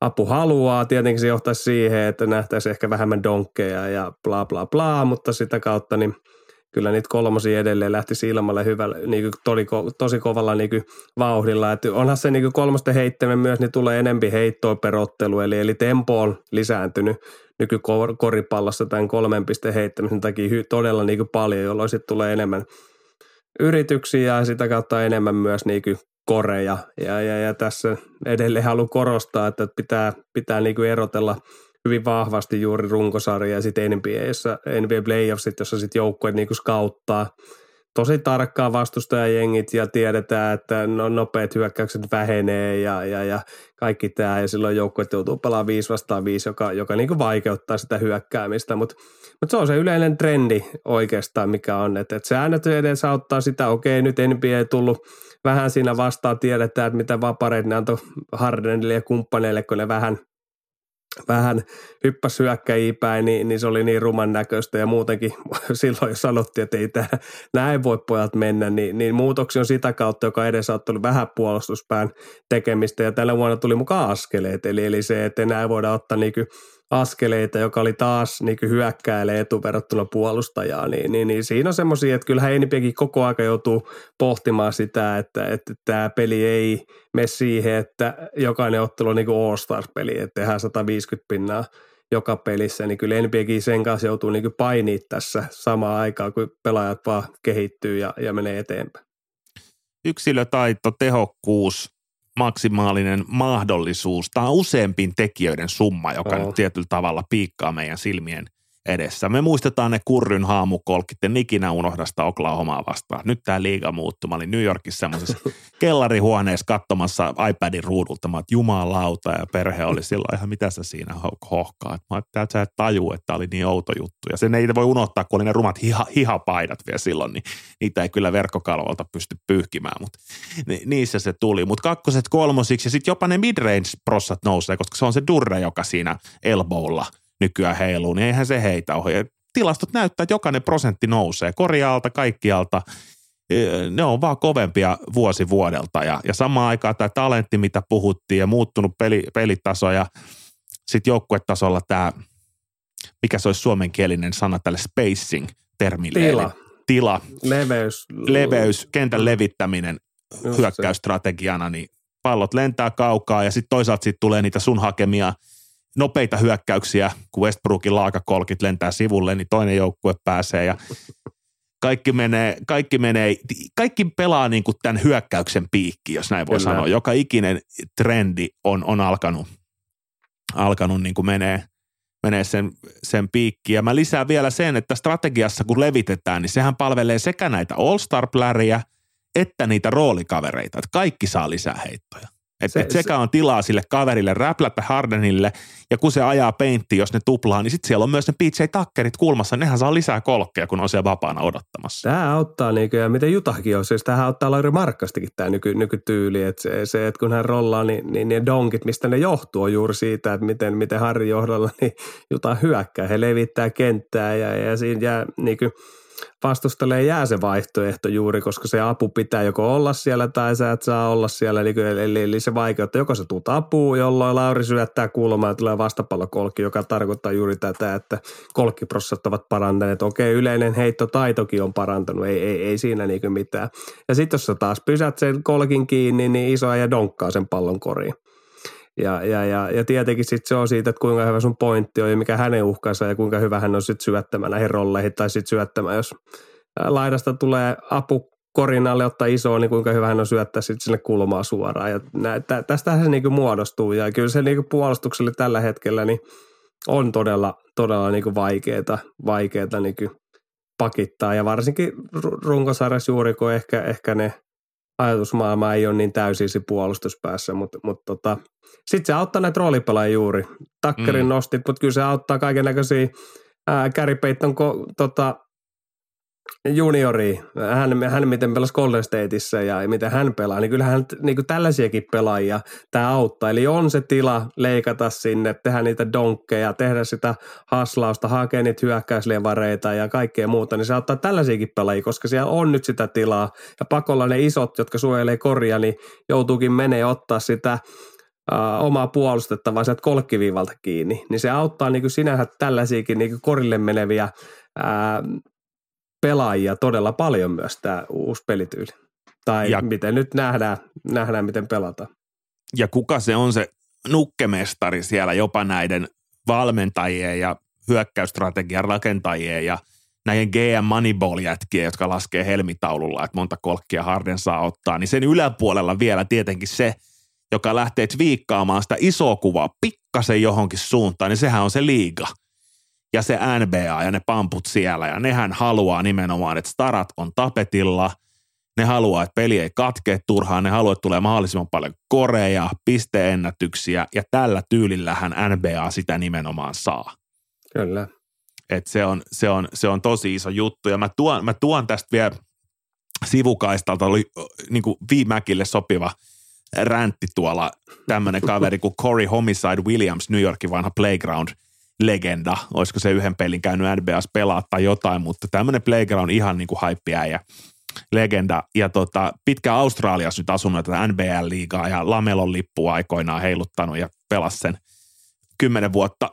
apu haluaa. Tietenkin se johtaisi siihen, että nähtäisi ehkä vähemmän donkkeja ja bla bla bla, mutta sitä kautta niin – kyllä niitä kolmosia edelleen lähtisi ilmalle hyvällä, niin kuin tosi, tosi kovalla niin kuin vauhdilla. Että onhan se niin kuin kolmosten heittäminen myös, niin tulee enempi heittoa perottelu, eli, eli tempo on lisääntynyt nykykoripallossa tämän kolmen pisteen heittämisen takia hy, todella niin kuin paljon, jolloin sitten tulee enemmän yrityksiä ja sitä kautta enemmän myös niin kuin koreja. Ja, ja, ja tässä edelleen haluan korostaa, että pitää, pitää niin kuin erotella – hyvin vahvasti juuri runkosarja ja sitten NBA, jossa, NBA Playoffsit, jossa sitten joukkueet niin skauttaa tosi tarkkaa vastustajajengit ja tiedetään, että no, nopeat hyökkäykset vähenee ja, ja, ja kaikki tämä ja silloin joukkueet joutuu pelaamaan 5 vastaan 5, joka, joka niin vaikeuttaa sitä hyökkäämistä, mutta mut se on se yleinen trendi oikeastaan, mikä on, että, että säännöt edes auttaa sitä, okei nyt NBA ei tullut vähän siinä vastaan, tiedetään, että mitä vapareita ne antoi Hardenille ja kumppaneille, kun ne vähän – vähän hyppäs hyökkäjiä päin, niin, niin, se oli niin ruman näköistä. Ja muutenkin silloin sanottiin, että ei tämä, näin voi pojat mennä, niin, niin muutoksia on sitä kautta, joka edesauttanut vähän puolustuspään tekemistä. Ja tällä vuonna tuli mukaan askeleet, eli, eli se, että enää voida ottaa niin askeleita, joka oli taas niin hyökkäilee etu verrattuna puolustajaa, niin, niin, niin siinä on semmoisia, että kyllähän Enipiäkin koko aika joutuu pohtimaan sitä, että, että tämä peli ei mene siihen, että jokainen ottelu on niin All-Stars-peli, että tehdään 150 pinnaa joka pelissä, niin kyllä NBAkin sen kanssa joutuu niin painiin tässä samaan aikaan, kun pelaajat vaan kehittyy ja, ja menee eteenpäin. Yksilötaito, tehokkuus, maksimaalinen mahdollisuus. Tämä on useampin tekijöiden summa, joka oh. nyt tietyllä tavalla piikkaa meidän silmien – edessä. Me muistetaan ne kurryn haamukolkit, en ikinä unohda sitä Oklahomaa vastaan. Nyt tämä liiga muuttui. Mä olin New Yorkissa semmoisessa kellarihuoneessa katsomassa iPadin ruudulta. Mä että jumalauta ja perhe oli silloin ihan mitä sä siinä hohkaa. Mä että sä et taju, että tämä oli niin outo juttu. Ja sen ei voi unohtaa, kun oli ne rumat hiha, hihapaidat vielä silloin, niin niitä ei kyllä verkkokalvolta pysty pyyhkimään, mutta niissä se tuli. Mutta kakkoset kolmosiksi ja sitten jopa ne midrange prossat nousee, koska se on se durre, joka siinä elbowlla – nykyään heiluu, niin eihän se heitä ohi. Tilastot näyttää, että jokainen prosentti nousee korjaalta, kaikkialta. Ne on vaan kovempia vuosi vuodelta ja, ja samaan aikaan tämä talentti, mitä puhuttiin ja muuttunut peli, pelitaso ja sitten joukkuetasolla tämä, mikä se olisi suomenkielinen sana tälle spacing termille. Tila. tila. Leveys. Leveys, kentän levittäminen Just hyökkäysstrategiana, niin pallot lentää kaukaa ja sitten toisaalta sitten tulee niitä sun hakemia – nopeita hyökkäyksiä, kun Westbrookin laakakolkit lentää sivulle, niin toinen joukkue pääsee ja kaikki menee, kaikki menee, kaikki pelaa niin kuin tämän hyökkäyksen piikki, jos näin voi Kyllä. sanoa. Joka ikinen trendi on, on alkanut, alkanut niin kuin menee, menee sen, sen piikki. Ja mä lisään vielä sen, että strategiassa kun levitetään, niin sehän palvelee sekä näitä all-star-pläriä että niitä roolikavereita. Että kaikki saa lisää heittoja. Että se, et sekä on tilaa sille kaverille, räplätä Hardenille, ja kun se ajaa peintti, jos ne tuplaa, niin sitten siellä on myös ne PJ Tuckerit kulmassa. Nehän saa lisää kolkkeja, kun on siellä vapaana odottamassa. Tämä auttaa, niin kuin, ja miten Jutahkin on, siis tähän auttaa Lauri Markkastikin tämä nyky, nykytyyli. Että se, se, että kun hän rollaa, niin, niin ne donkit, mistä ne johtuu, on juuri siitä, että miten, miten Harri johdolla niin Jutah hyökkää. He levittää kenttää, ja, ja siinä jää niin kuin, vastustalle jää se vaihtoehto juuri, koska se apu pitää joko olla siellä tai sä et saa olla siellä. Eli, eli, eli se vaikeutta, joko sä tuut apuun, jolloin Lauri syöttää kulmaa ja tulee vastapallokolkki, joka tarkoittaa juuri tätä, että kolkkiprossat ovat parantaneet. Okei, yleinen heittotaitokin on parantanut, ei, ei, ei siinä niinku mitään. Ja sitten jos sä taas pysät sen kolkin kiinni, niin iso ja donkkaa sen pallon koriin. Ja, ja, ja, ja tietenkin sitten se on siitä, että kuinka hyvä sun pointti on ja mikä hänen uhkansa ja kuinka hyvä hän on sitten syöttämään näihin rolleihin tai sitten syöttämään, jos laidasta tulee apu korinalle ottaa isoa, niin kuinka hyvä hän on syöttää sitten sinne kulmaa suoraan. Ja nä, tästähän se niinku muodostuu. Ja kyllä se niinku puolustukselle tällä hetkellä, niin on todella, todella niin kuin vaikeaa, vaikeaa niin kuin pakittaa. Ja varsinkin runkosarjassa juuri kun ehkä, ehkä ne ajatusmaailma ei ole niin täysin se puolustuspäässä, mutta, mutta tota, sitten se auttaa näitä roolipelaajia juuri. Takkerin mm. nostit, mutta kyllä se auttaa kaiken näköisiä Gary Payton ko, tota, juniori, hän, hän miten pelasi Golden Stateissa ja miten hän pelaa, niin kyllähän niin kuin tällaisiakin pelaajia tämä auttaa. Eli on se tila leikata sinne, tehdä niitä donkkeja, tehdä sitä haslausta, hakea niitä hyökkäyslevareita ja kaikkea muuta, niin se auttaa tällaisiakin pelaajia, koska siellä on nyt sitä tilaa. Ja pakolla ne isot, jotka suojelee korja, niin joutuukin menee ottaa sitä omaa puolustettavaa sieltä kolkkiviivalta kiinni, niin se auttaa niin kuin sinänsä tällaisiakin niin kuin korille meneviä uh, pelaajia todella paljon myös tämä uusi pelityyli. Tai ja, miten nyt nähdään, nähdään, miten pelataan. Ja kuka se on se nukkemestari siellä jopa näiden valmentajien ja hyökkäystrategian rakentajien ja näiden GM Moneyball-jätkien, jotka laskee helmitaululla, että monta kolkkia Harden saa ottaa, niin sen yläpuolella vielä tietenkin se, joka lähtee viikkaamaan sitä isoa kuvaa pikkasen johonkin suuntaan, niin sehän on se liiga – ja se NBA ja ne pamput siellä. Ja nehän haluaa nimenomaan, että starat on tapetilla. Ne haluaa, että peli ei katkee turhaan. Ne haluaa, että tulee mahdollisimman paljon koreja, pisteennätyksiä. Ja tällä tyylillähän NBA sitä nimenomaan saa. Kyllä. Et se, on, se, on, se on tosi iso juttu. Ja mä tuon, mä tuon tästä vielä sivukaistalta, oli niin kuin viimäkille sopiva räntti tuolla tämmöinen kaveri kuin Corey Homicide Williams, New Yorkin vanha playground – legenda, olisiko se yhden pelin käynyt NBAs pelaa tai jotain, mutta tämmöinen playground ihan niin kuin ja legenda. Ja tota, pitkä Australiassa nyt asunut tätä NBL-liigaa ja Lamelon lippua aikoinaan heiluttanut ja pelasi sen kymmenen vuotta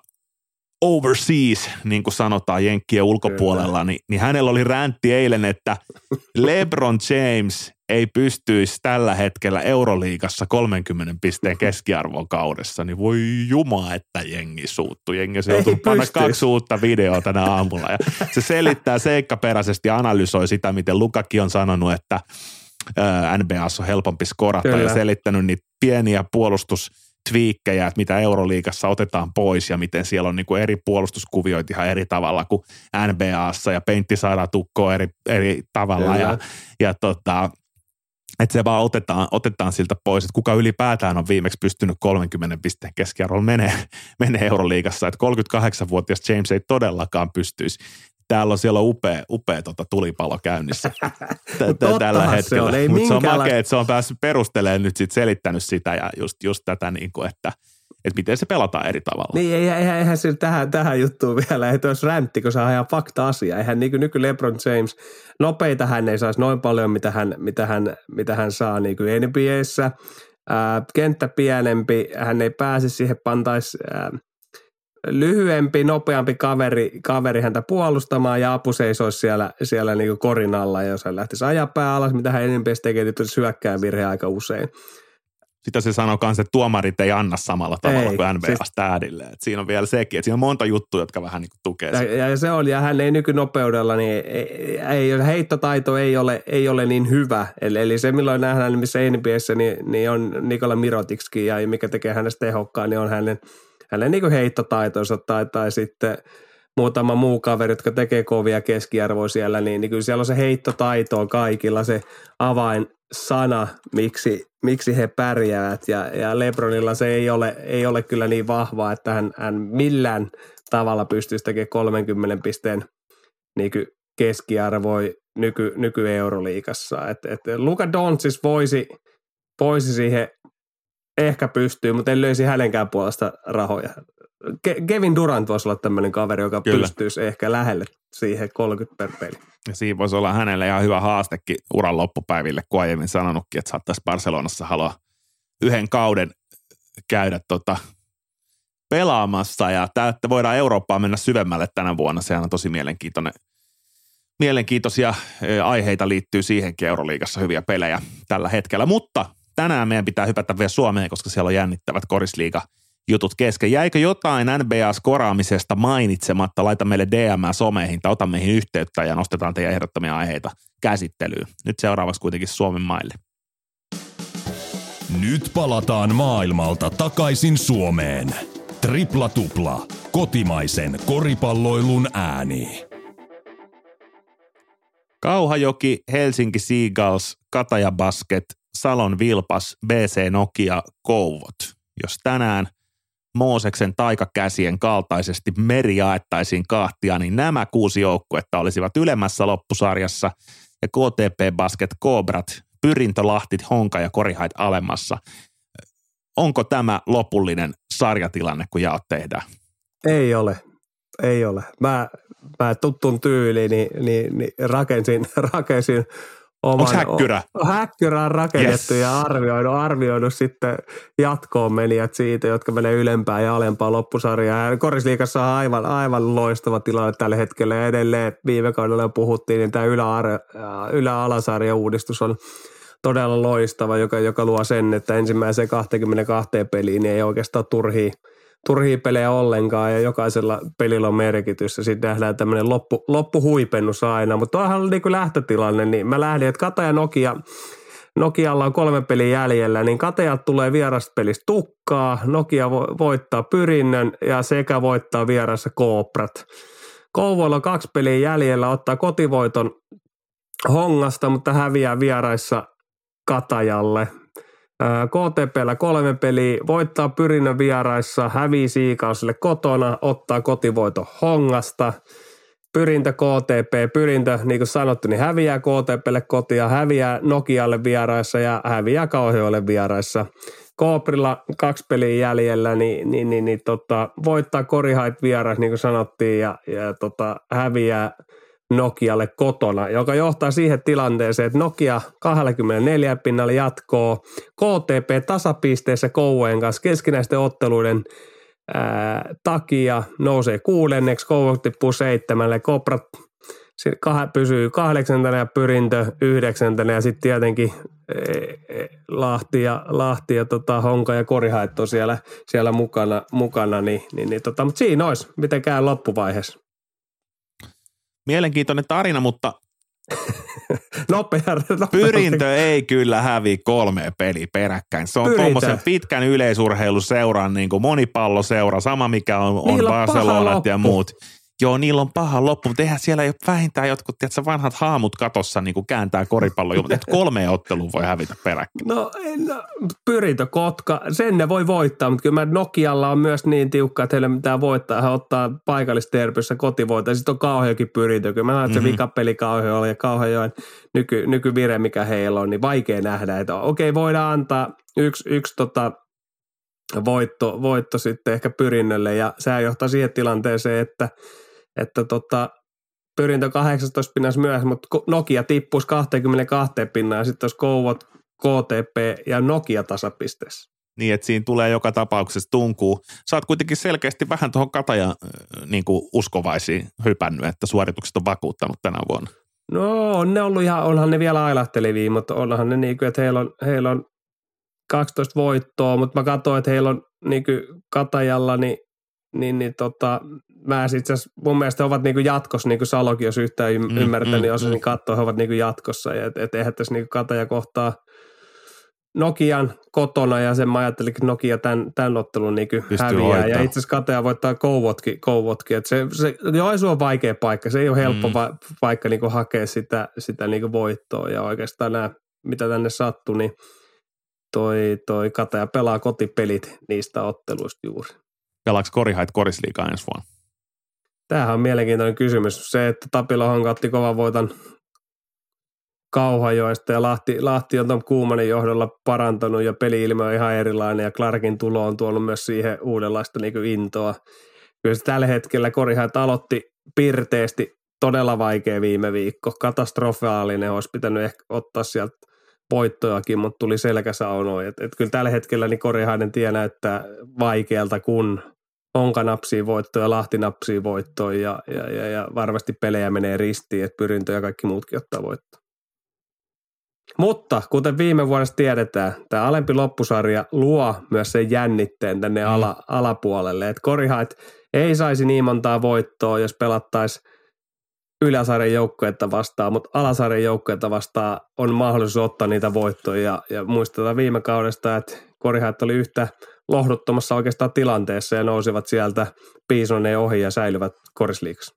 overseas, niin kuin sanotaan Jenkkien ulkopuolella, niin, niin hänellä oli räntti eilen, että LeBron James ei pystyisi tällä hetkellä Euroliigassa 30 pisteen keskiarvon kaudessa, niin voi juma, että jengi suuttu. Jengi se joutuu panna kaksi uutta videoa tänä aamulla. Ja se selittää seikkaperäisesti ja analysoi sitä, miten Lukakin on sanonut, että NBAssa on helpompi skorata Kyllä. ja selittänyt niitä pieniä puolustus twiikkejä, että mitä Euroliigassa otetaan pois ja miten siellä on niin kuin eri puolustuskuvioita ihan eri tavalla kuin NBAssa ja pentti saadaan tukkoa eri, eri tavalla Kyllä. ja, ja tota, että se vaan otetaan, otetaan siltä pois, että kuka ylipäätään on viimeksi pystynyt 30 pisteen keskiarvolla menee, menee Euroliigassa, että 38-vuotias James ei todellakaan pystyisi. Täällä on siellä upea, upea tota tulipalo käynnissä tällä hetkellä. Mutta se on makea, että se on päässyt perustelemaan nyt sit selittänyt sitä ja just, just tätä, niin kuin, että – että miten se pelataan eri tavalla. Niin, eihän, eihän se tähän, tähän juttuun vielä, että olisi räntti, kun se ihan fakta-asia. Eihän niin kuin nyky LeBron James, nopeita hän ei saisi noin paljon, mitä hän, mitä hän, mitä hän saa niin kuin NBAssä. Ää, kenttä pienempi, hän ei pääse siihen, pantaisi lyhyempi, nopeampi kaveri, kaveri häntä puolustamaan ja apu seisoisi siellä, siellä niin korin alla, jos hän lähtisi ajaa pää alas, mitä hän NBAssä tekee, niin tulisi hyökkää virhe aika usein sitä se sanoo kanssa, että tuomarit ei anna samalla tavalla ei, kuin NBA siis. Et siinä on vielä sekin, että siinä on monta juttua, jotka vähän niin kuin tukee ja, ja, se on, ja hän ei nykynopeudella, niin ei, ei, heittotaito ei ole, ei ole niin hyvä. Eli, eli se, milloin nähdään missä NBAssä, niin, niin on Nikola Mirotikski, ja mikä tekee hänestä tehokkaan, niin on hänen, hänen niin heittotaitonsa tai, tai sitten muutama muu kaveri, jotka tekee kovia keskiarvoja siellä, niin, niin kyllä siellä on se heittotaito on kaikilla se avain sana, miksi, miksi he pärjäävät ja, ja Lebronilla se ei ole, ei ole kyllä niin vahvaa, että hän, hän millään tavalla pystyisi tekemään 30 pisteen niin keskiarvoi nyky, nyky. Et, et Luka Doncic voisi, voisi siihen ehkä pystyä, mutta en löysi hänenkään puolesta rahoja. Kevin Durant voisi olla tämmöinen kaveri, joka Kyllä. pystyisi ehkä lähelle siihen 30 per peli. Ja siinä voisi olla hänelle ihan hyvä haastekin uran loppupäiville, kun aiemmin sanonutkin, että saattaisi Barcelonassa halua yhden kauden käydä tota pelaamassa ja että voidaan Eurooppaan mennä syvemmälle tänä vuonna. Sehän on tosi mielenkiintoinen, mielenkiintoisia aiheita liittyy siihenkin Euroliigassa hyviä pelejä tällä hetkellä. Mutta tänään meidän pitää hypätä vielä Suomeen, koska siellä on jännittävät korisliiga – jutut kesken. Jäikö jotain NBA-skoraamisesta mainitsematta? Laita meille DM someihin tai ota meihin yhteyttä ja nostetaan teidän ehdottomia aiheita käsittelyyn. Nyt seuraavaksi kuitenkin Suomen maille. Nyt palataan maailmalta takaisin Suomeen. Tripla Tupla. Kotimaisen koripalloilun ääni. Kauhajoki, Helsinki Seagulls, Kataja Basket, Salon Vilpas, BC Nokia, Kouvot. Jos tänään Mooseksen taikakäsien kaltaisesti meri jaettaisiin kahtia, niin nämä kuusi joukkuetta olisivat ylemmässä loppusarjassa ja KTP Basket Cobrat, Pyrintö, Lahtit, Honka ja Korihait alemmassa. Onko tämä lopullinen sarjatilanne, kun jaot tehdään? Ei ole. Ei ole. Mä, mä tuttun tyyliin niin, niin, niin rakensin, rakensin oman, Onko häkkyrä? O, häkkyrä on rakennettu yes. ja arvioinut, arvioinut sitten jatkoon menijät siitä, jotka menee ylempään ja alempaan loppusarjaan. Ja Korisliikassa on aivan, aivan loistava tilanne tällä hetkellä ja edelleen viime kaudella puhuttiin, niin tämä ylä, ylä uudistus on todella loistava, joka, joka luo sen, että ensimmäiseen 22 peliin niin ei oikeastaan turhii – turhia pelejä ollenkaan ja jokaisella pelillä on merkitys ja sitten nähdään tämmöinen loppu, loppuhuipennus aina. Mutta tuohan oli niin lähtötilanne, niin mä lähdin, että Kata ja Nokia, Nokialla on kolme peliä jäljellä, niin Katajat tulee vierasta pelistä tukkaa, Nokia voittaa pyrinnön ja sekä voittaa vierassa Kooprat. Kouvoilla on kaksi peliä jäljellä, ottaa kotivoiton Hongasta, mutta häviää vieraissa Katajalle. KTPllä kolme peliä, voittaa Pyrinnön vieraissa, hävii Siikausille kotona, ottaa kotivoito Hongasta. Pyrintö KTP, pyrintö, niin kuin sanottu, niin häviää KTPlle kotia, häviää Nokialle vieraissa ja häviää Kauheolle vieraissa. Kooprilla kaksi peliä jäljellä, niin, niin, niin, niin tota, voittaa Korihait vierais, niin kuin sanottiin, ja, ja tota, häviää Nokialle kotona, joka johtaa siihen tilanteeseen, että Nokia 24 pinnalla jatkoo KTP tasapisteessä Kouvojen kanssa keskinäisten otteluiden ää, takia nousee kuudenneksi, Kouvo tippuu seitsemälle, Koprat pysyy kahdeksantena ja Pyrintö yhdeksäntenä ja sitten tietenkin Lahti ja, Lahti ja tota, Honka ja Korihaitto siellä, siellä mukana, mukana niin, niin, niin tota, mutta siinä olisi, miten käy loppuvaiheessa. Mielenkiintoinen tarina, mutta nopea, nopea. Pyrintö ei kyllä hävi kolme peli peräkkäin. Se on tuommoisen pitkän yleisurheiluseuran niin kuin monipalloseura, sama mikä on, on Barcelonat ja muut joo, niillä on paha loppu, mutta eihän siellä ole vähintään jotkut, tiedätkö, vanhat haamut katossa niin kuin kääntää koripalloa, mutta kolme ottelua voi hävitä peräkkäin. No, no pyrintö Kotka, sen ne voi voittaa, mutta kyllä Nokialla on myös niin tiukka, että heille mitään voittaa. Hän ottaa paikallisterpyssä kotivoita, sitten on kauheakin pyrintö. Kyllä mä näen, että se mm-hmm. vikapeli kauhean ja kauhean nyky, nykyvire, mikä heillä on, niin vaikea nähdä, että okei, voidaan antaa yksi, yksi tota, voitto, voitto sitten ehkä pyrinnölle ja sehän johtaa siihen tilanteeseen, että – että tota, pyrintö 18 pinnassa myös, mutta Nokia tippuisi 22 pinnaa ja sitten olisi Kouvot, KTP ja Nokia tasapisteessä. Niin, että siinä tulee joka tapauksessa tunkuu. Sä oot kuitenkin selkeästi vähän tuohon kataja niin kuin uskovaisiin hypännyt, että suoritukset on vakuuttanut tänä vuonna. No on ne ollut ihan, onhan ne vielä ailahtelevia, mutta onhan ne niin kuin, että heillä on, heillä on 12 voittoa, mutta mä katsoin, että heillä on niin kuin Katajalla niin, niin, niin tota, mä itse mun mielestä he ovat niinku jatkossa, niin kuin Salokin, jos yhtään mm, ymmärtänyt, mm, niin osasin mm. katsoa, he ovat niinku jatkossa. Et, et eihän tässä niinku kataja kohtaa Nokian kotona ja sen mä ajattelin, että Nokia tämän, tämän ottelun niin häviää. Hoitaa. Ja itse asiassa kataja voittaa Kouvotkin. Kouvotkin. Et se, se, Joensu on vaikea paikka. Se ei ole helppo mm. va, paikka niin hakea sitä, sitä niin voittoa. Ja oikeastaan nämä, mitä tänne sattui, niin toi, toi kataja pelaa kotipelit niistä otteluista juuri. Pelaako Korihait korisliikaa ensi vuonna? Tämähän on mielenkiintoinen kysymys. Se, että Tapila otti kovan voiton Kauhajoista ja Lahti, Lahti on tuon Kuumanin johdolla parantanut ja peli-ilme on ihan erilainen ja Clarkin tulo on tuonut myös siihen uudenlaista niin intoa. Kyllä se tällä hetkellä Korihait aloitti pirteesti todella vaikea viime viikko. Katastrofaalinen olisi pitänyt ehkä ottaa sieltä voittojakin, mutta tuli selkäsaunoja. Et, et kyllä tällä hetkellä niin Korihainen tie näyttää vaikealta, kun Onka napsii voittoja, Lahti napsii voittoja ja, ja, ja, ja, varmasti pelejä menee ristiin, että pyrintö ja kaikki muutkin ottaa voittoa. Mutta kuten viime vuodesta tiedetään, tämä alempi loppusarja luo myös sen jännitteen tänne mm. ala, alapuolelle. Että Korihait ei saisi niin montaa voittoa, jos pelattaisiin yläsarjan joukkuetta vastaan, mutta alasarjan joukkuetta vastaan on mahdollisuus ottaa niitä voittoja. Ja, ja muistetaan viime kaudesta, että Korihat oli yhtä lohduttomassa oikeastaan tilanteessa ja nousivat sieltä Piisoneen ohi ja säilyvät korisliikassa.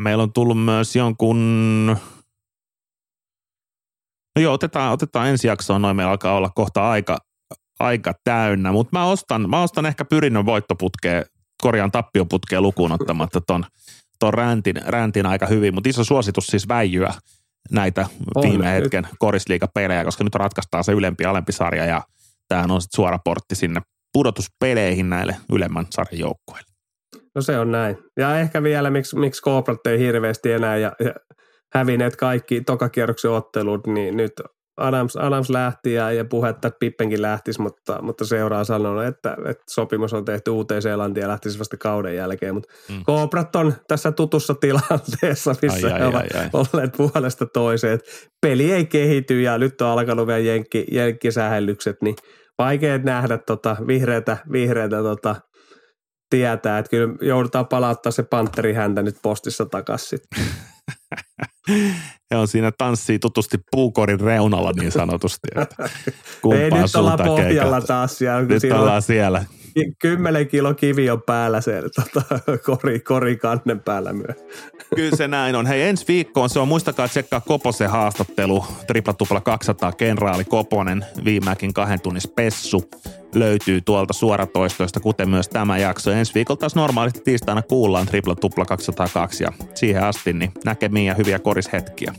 Meillä on tullut myös jonkun No joo, otetaan, otetaan ensi jaksoon, noin meillä alkaa olla kohta aika, aika täynnä, mutta mä ostan, mä ostan ehkä pyrinnön voittoputkeen, korjaan tappioputkeen lukuun ottamatta ton, ton räntin, räntin aika hyvin, mutta iso suositus siis väijyä näitä on, viime hetken korisliikapelejä, koska nyt ratkaistaan se ylempi ja alempi sarja ja tämähän on sitten suora portti sinne pudotuspeleihin näille ylemmän sarjan joukkueille. No se on näin. Ja ehkä vielä, miksi, miksi Cobrat ei hirveästi enää ja, ja hävinneet kaikki tokakierroksen ottelut, niin nyt Adams, Adams lähti ja, ja puhetta, että Pippenkin lähtisi, mutta, mutta seuraa sanonut, että, että sopimus on tehty uuteen Seelantiin ja lähtisi vasta kauden jälkeen. Mutta mm. Kooprat on tässä tutussa tilanteessa, missä ai, ai, he ovat ai, ai. olleet puolesta toiseen. Peli ei kehity ja nyt on alkanut vielä jenkki, jenkkisähellykset, niin vaikea nähdä tota vihreätä, vihreätä tota, tietää, että kyllä joudutaan palauttaa se panteri häntä nyt postissa takaisin. He on siinä tanssii tutusti puukorin reunalla niin sanotusti. Että Ei nyt olla pohjalla taas siellä. Nyt ollaan siellä. Kymmenen kilo kivi on päällä se tota, kori, kori kannen päällä myös. Kyllä se näin on. Hei ensi viikkoon se on, muistakaa tsekkaa Koposen haastattelu, tripla tupla 200, kenraali Koponen, viimeäkin kahden tunnin spessu löytyy tuolta suoratoistoista, kuten myös tämä jakso. Ensi viikolla taas normaalisti tiistaina kuullaan tripla tupla 202 ja siihen asti niin näkemiin ja hyviä korishetkiä.